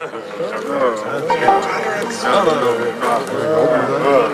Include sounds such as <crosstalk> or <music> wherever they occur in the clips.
Houston.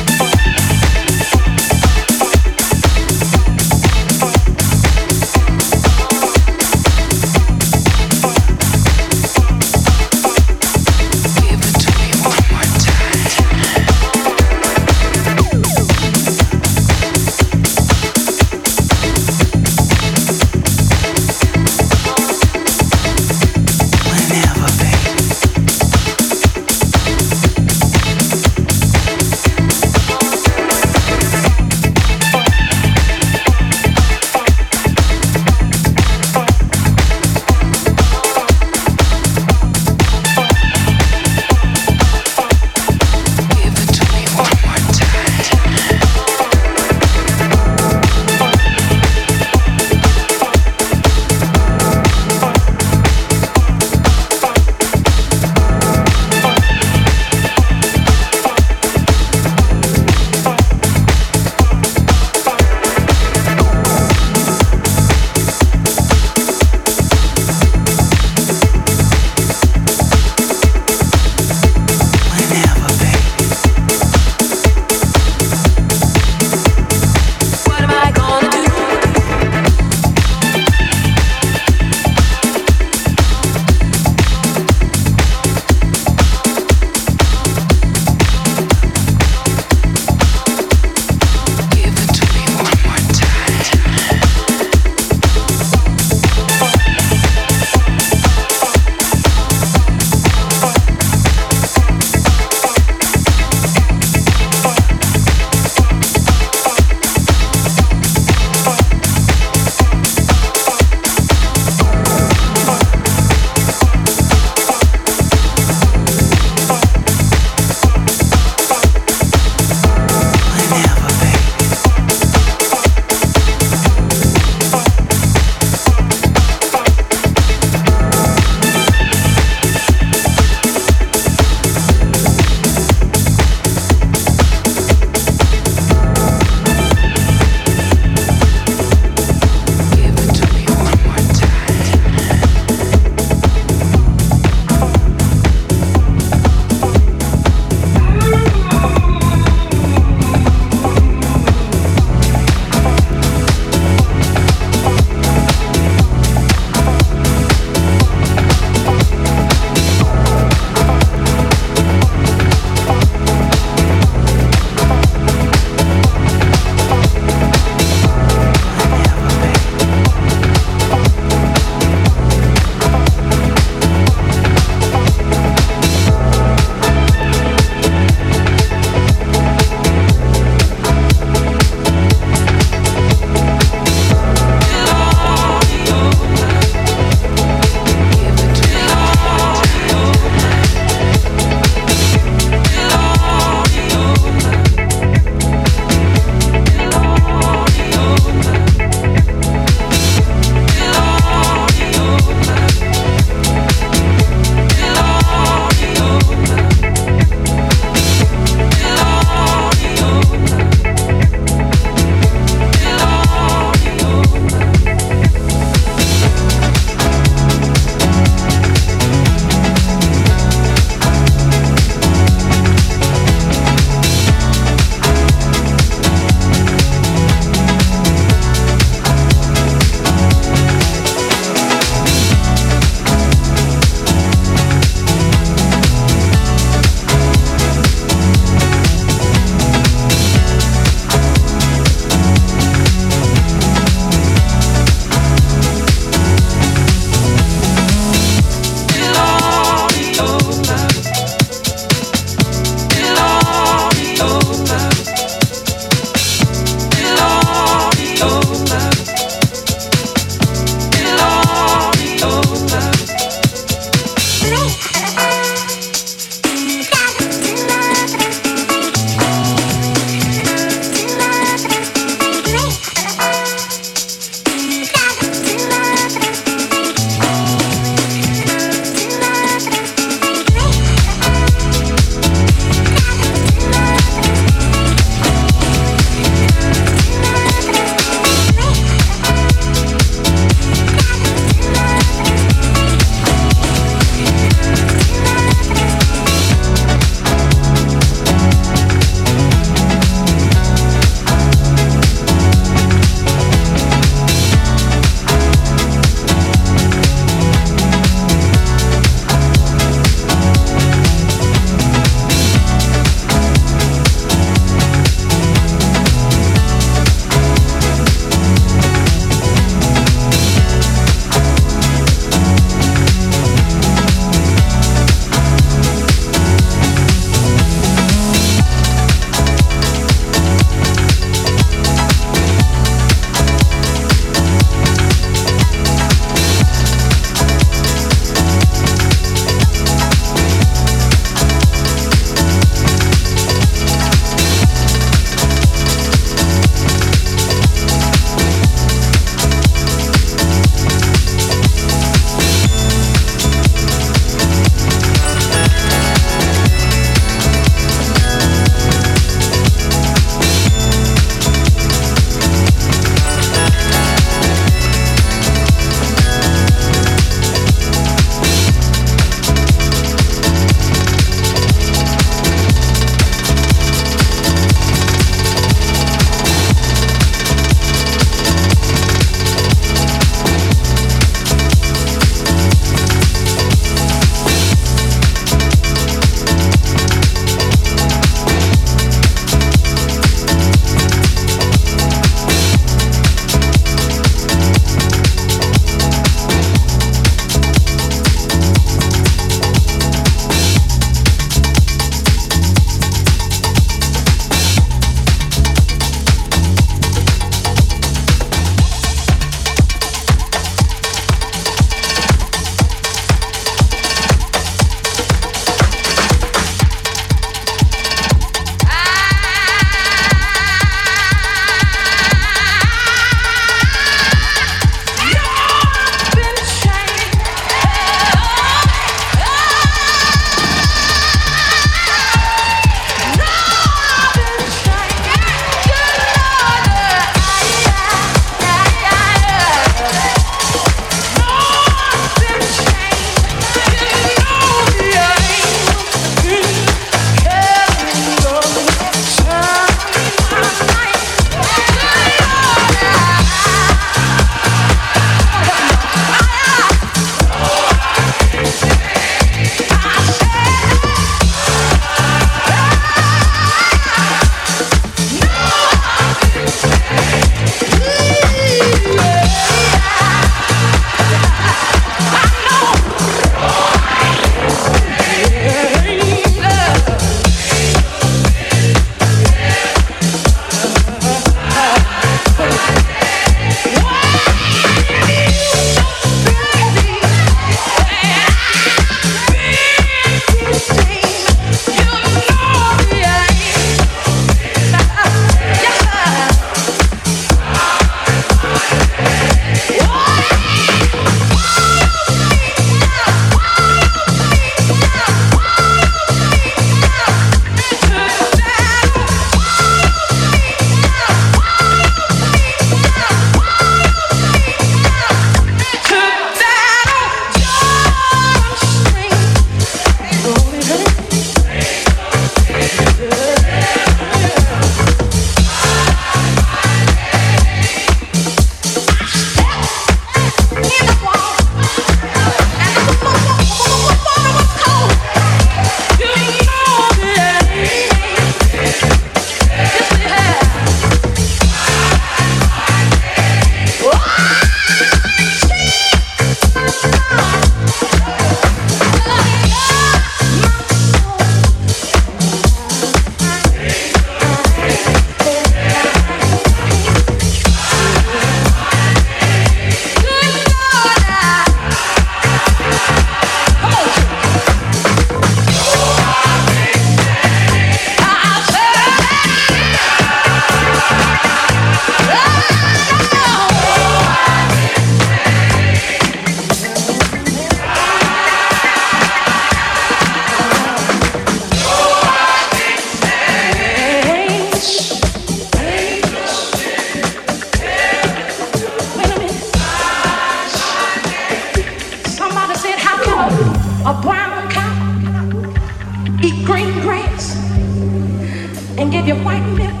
And give you white milk.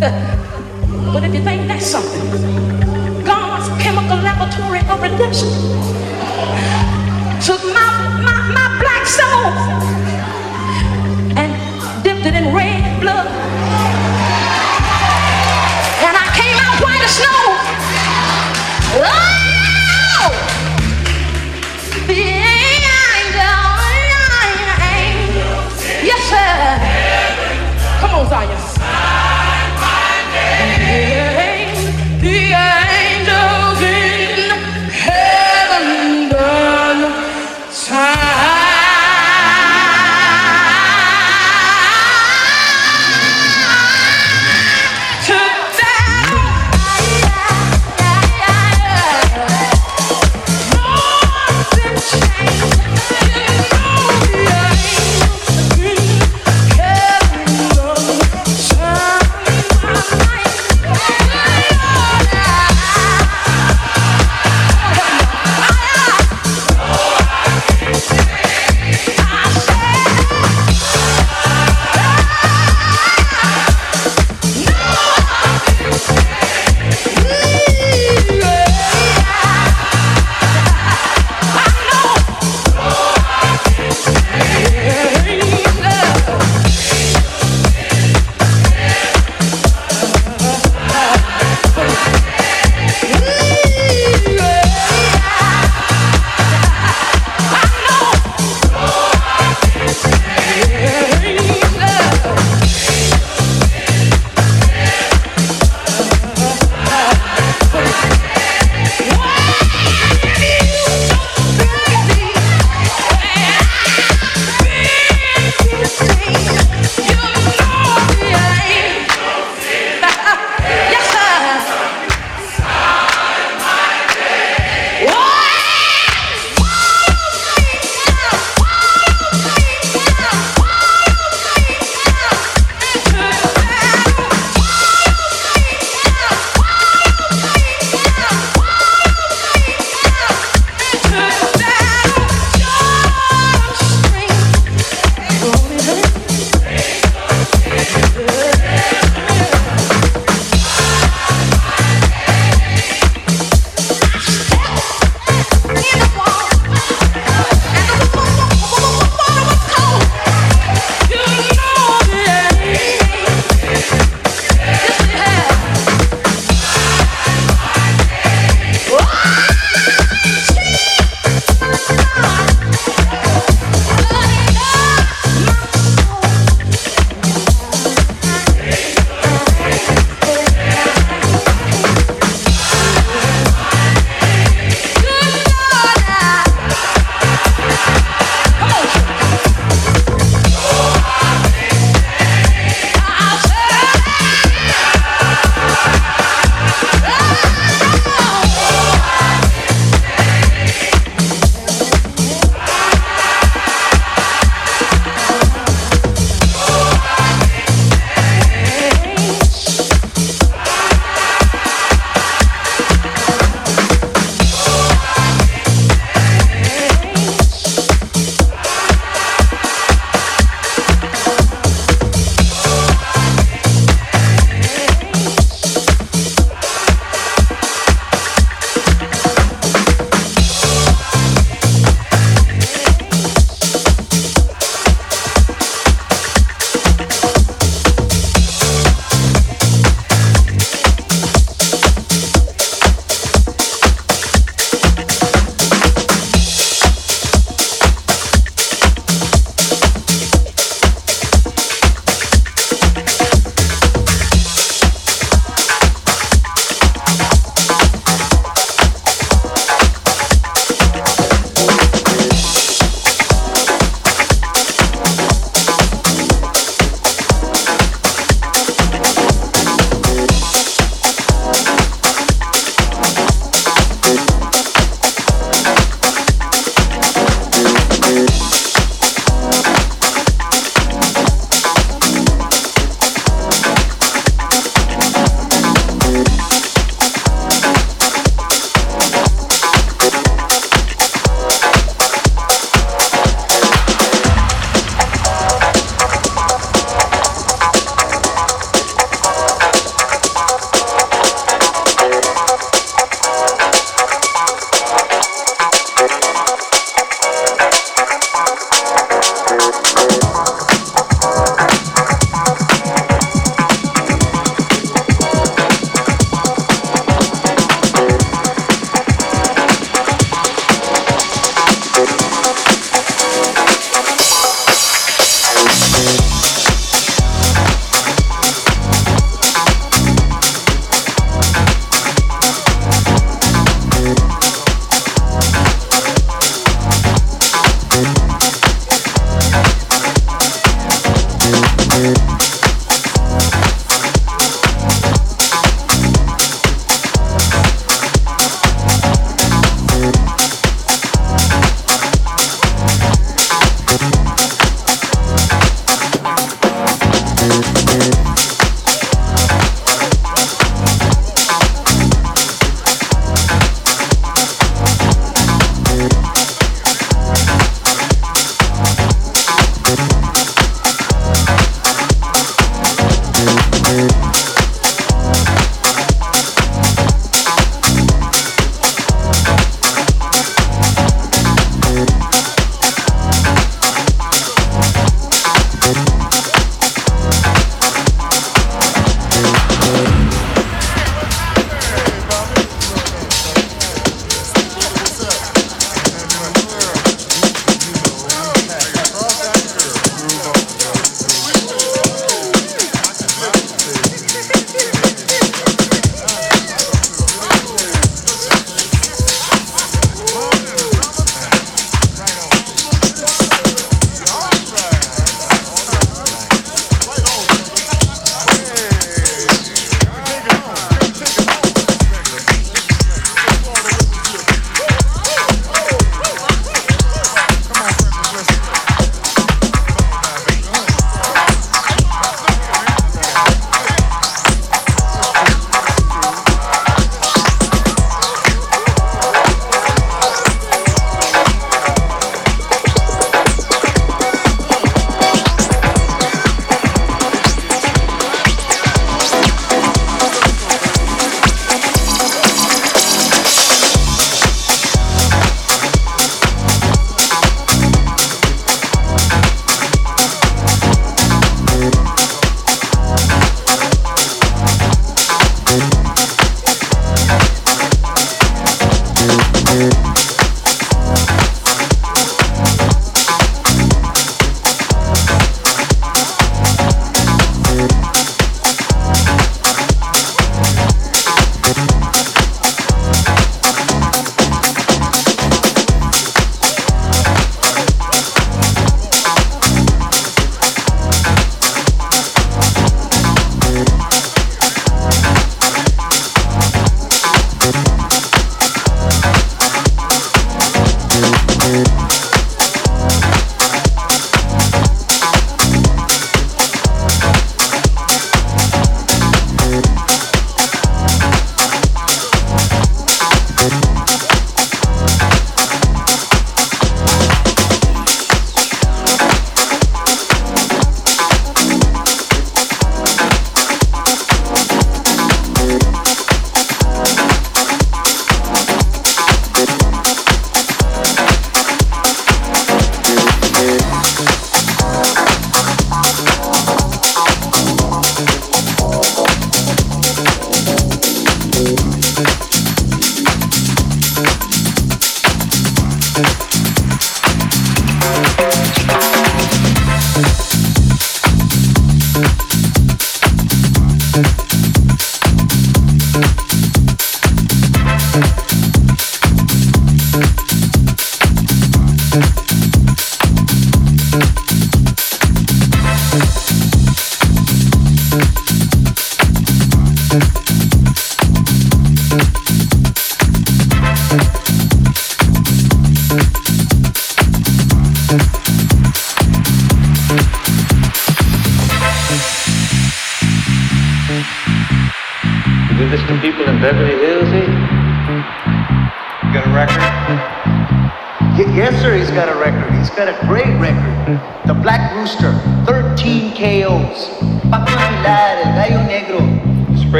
<laughs> but if you think that's something, God's chemical laboratory of redemption took my, my, my black soul and dipped it in red blood. And I came out white as snow. Oh! Sir.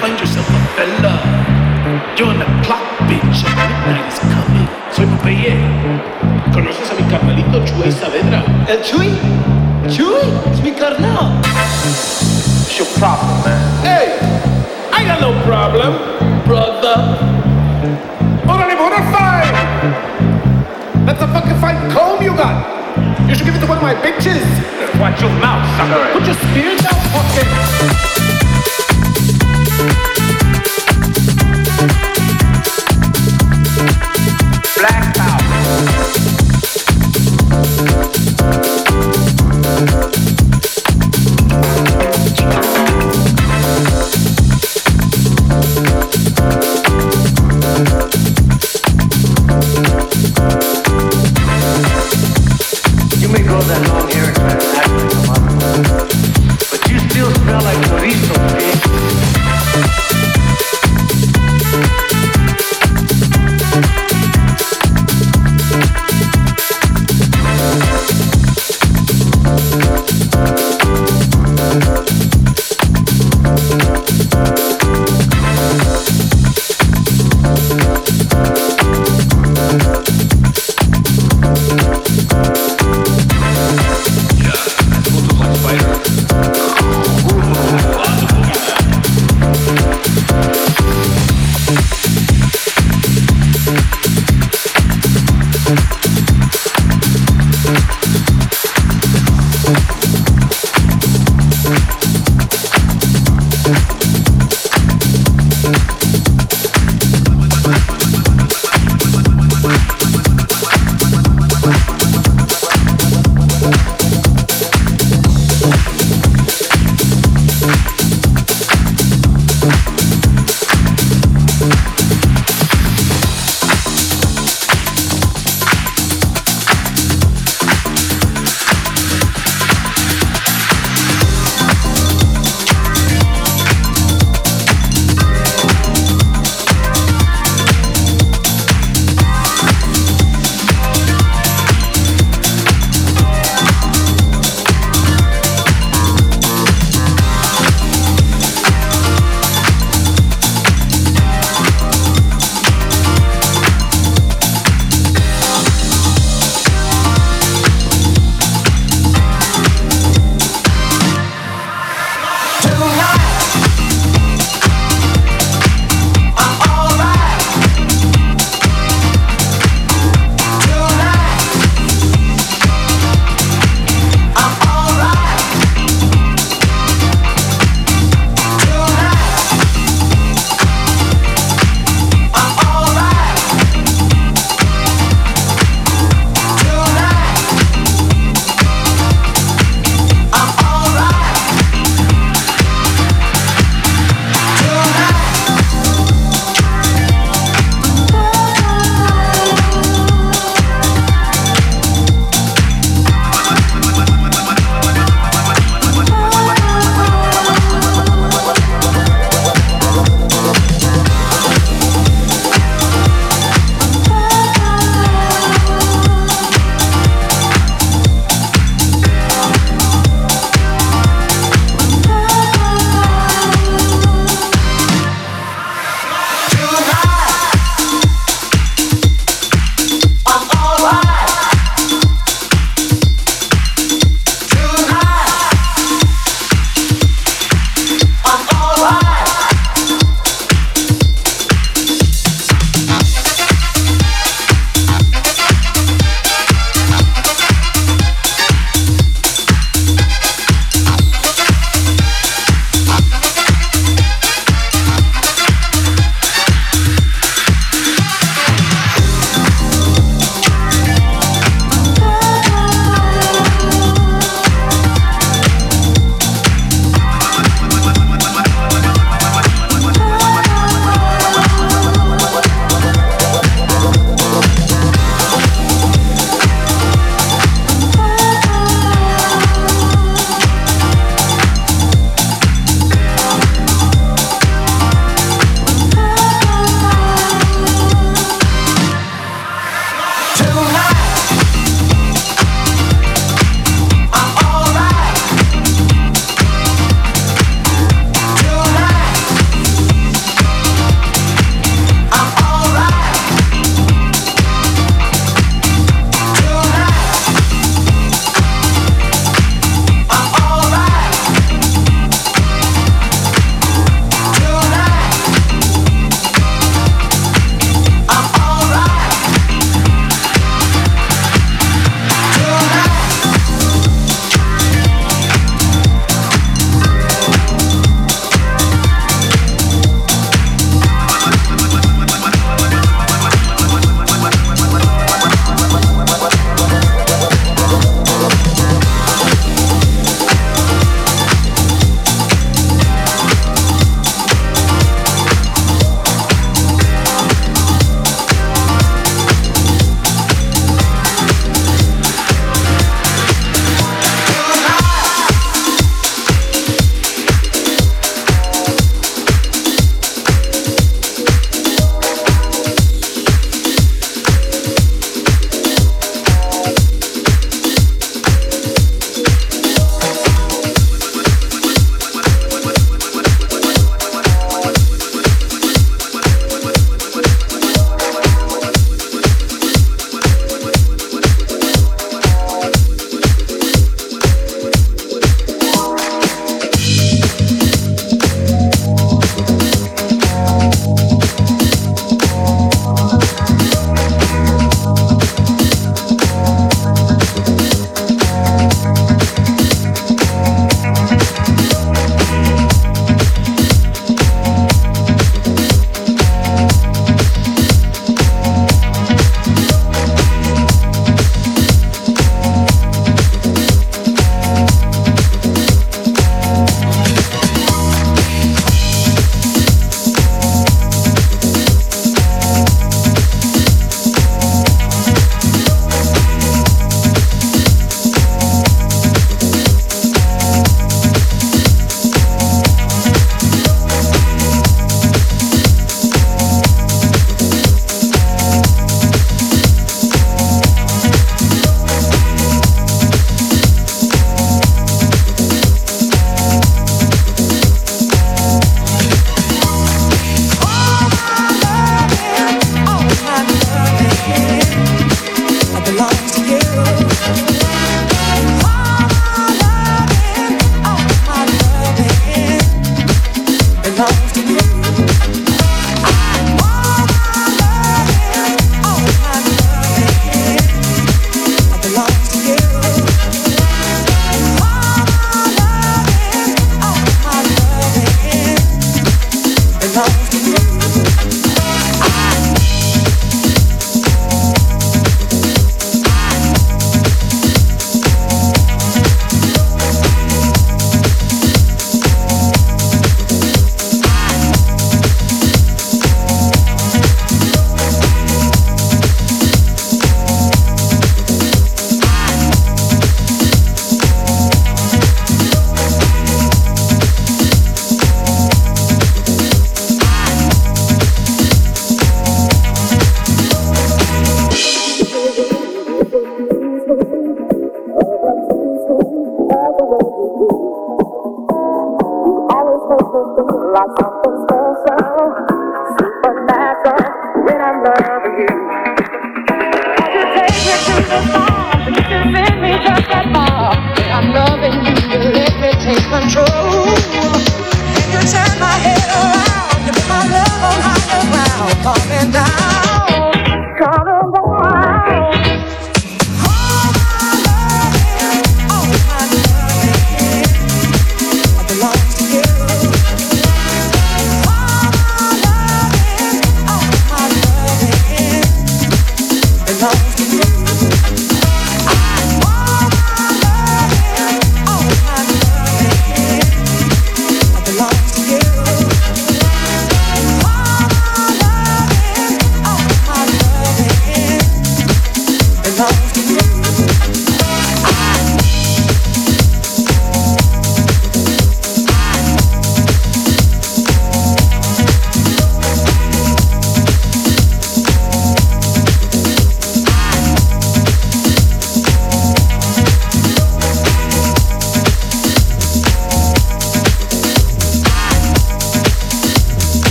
Find yourself a fella. You're on the clock, bitch. Midnight is coming. Soy Popeye. ¿Conoces a mi carnalito Chuy Saavedra? ¿El Chuy? Chuy, es mi carnal. What's your problem, man? Hey, I got no problem, brother. Órale, wanna fight? That's a fucking fine comb you got. You should give it to one of my bitches. Watch your mouth, sucker. Put your spear down, fucking.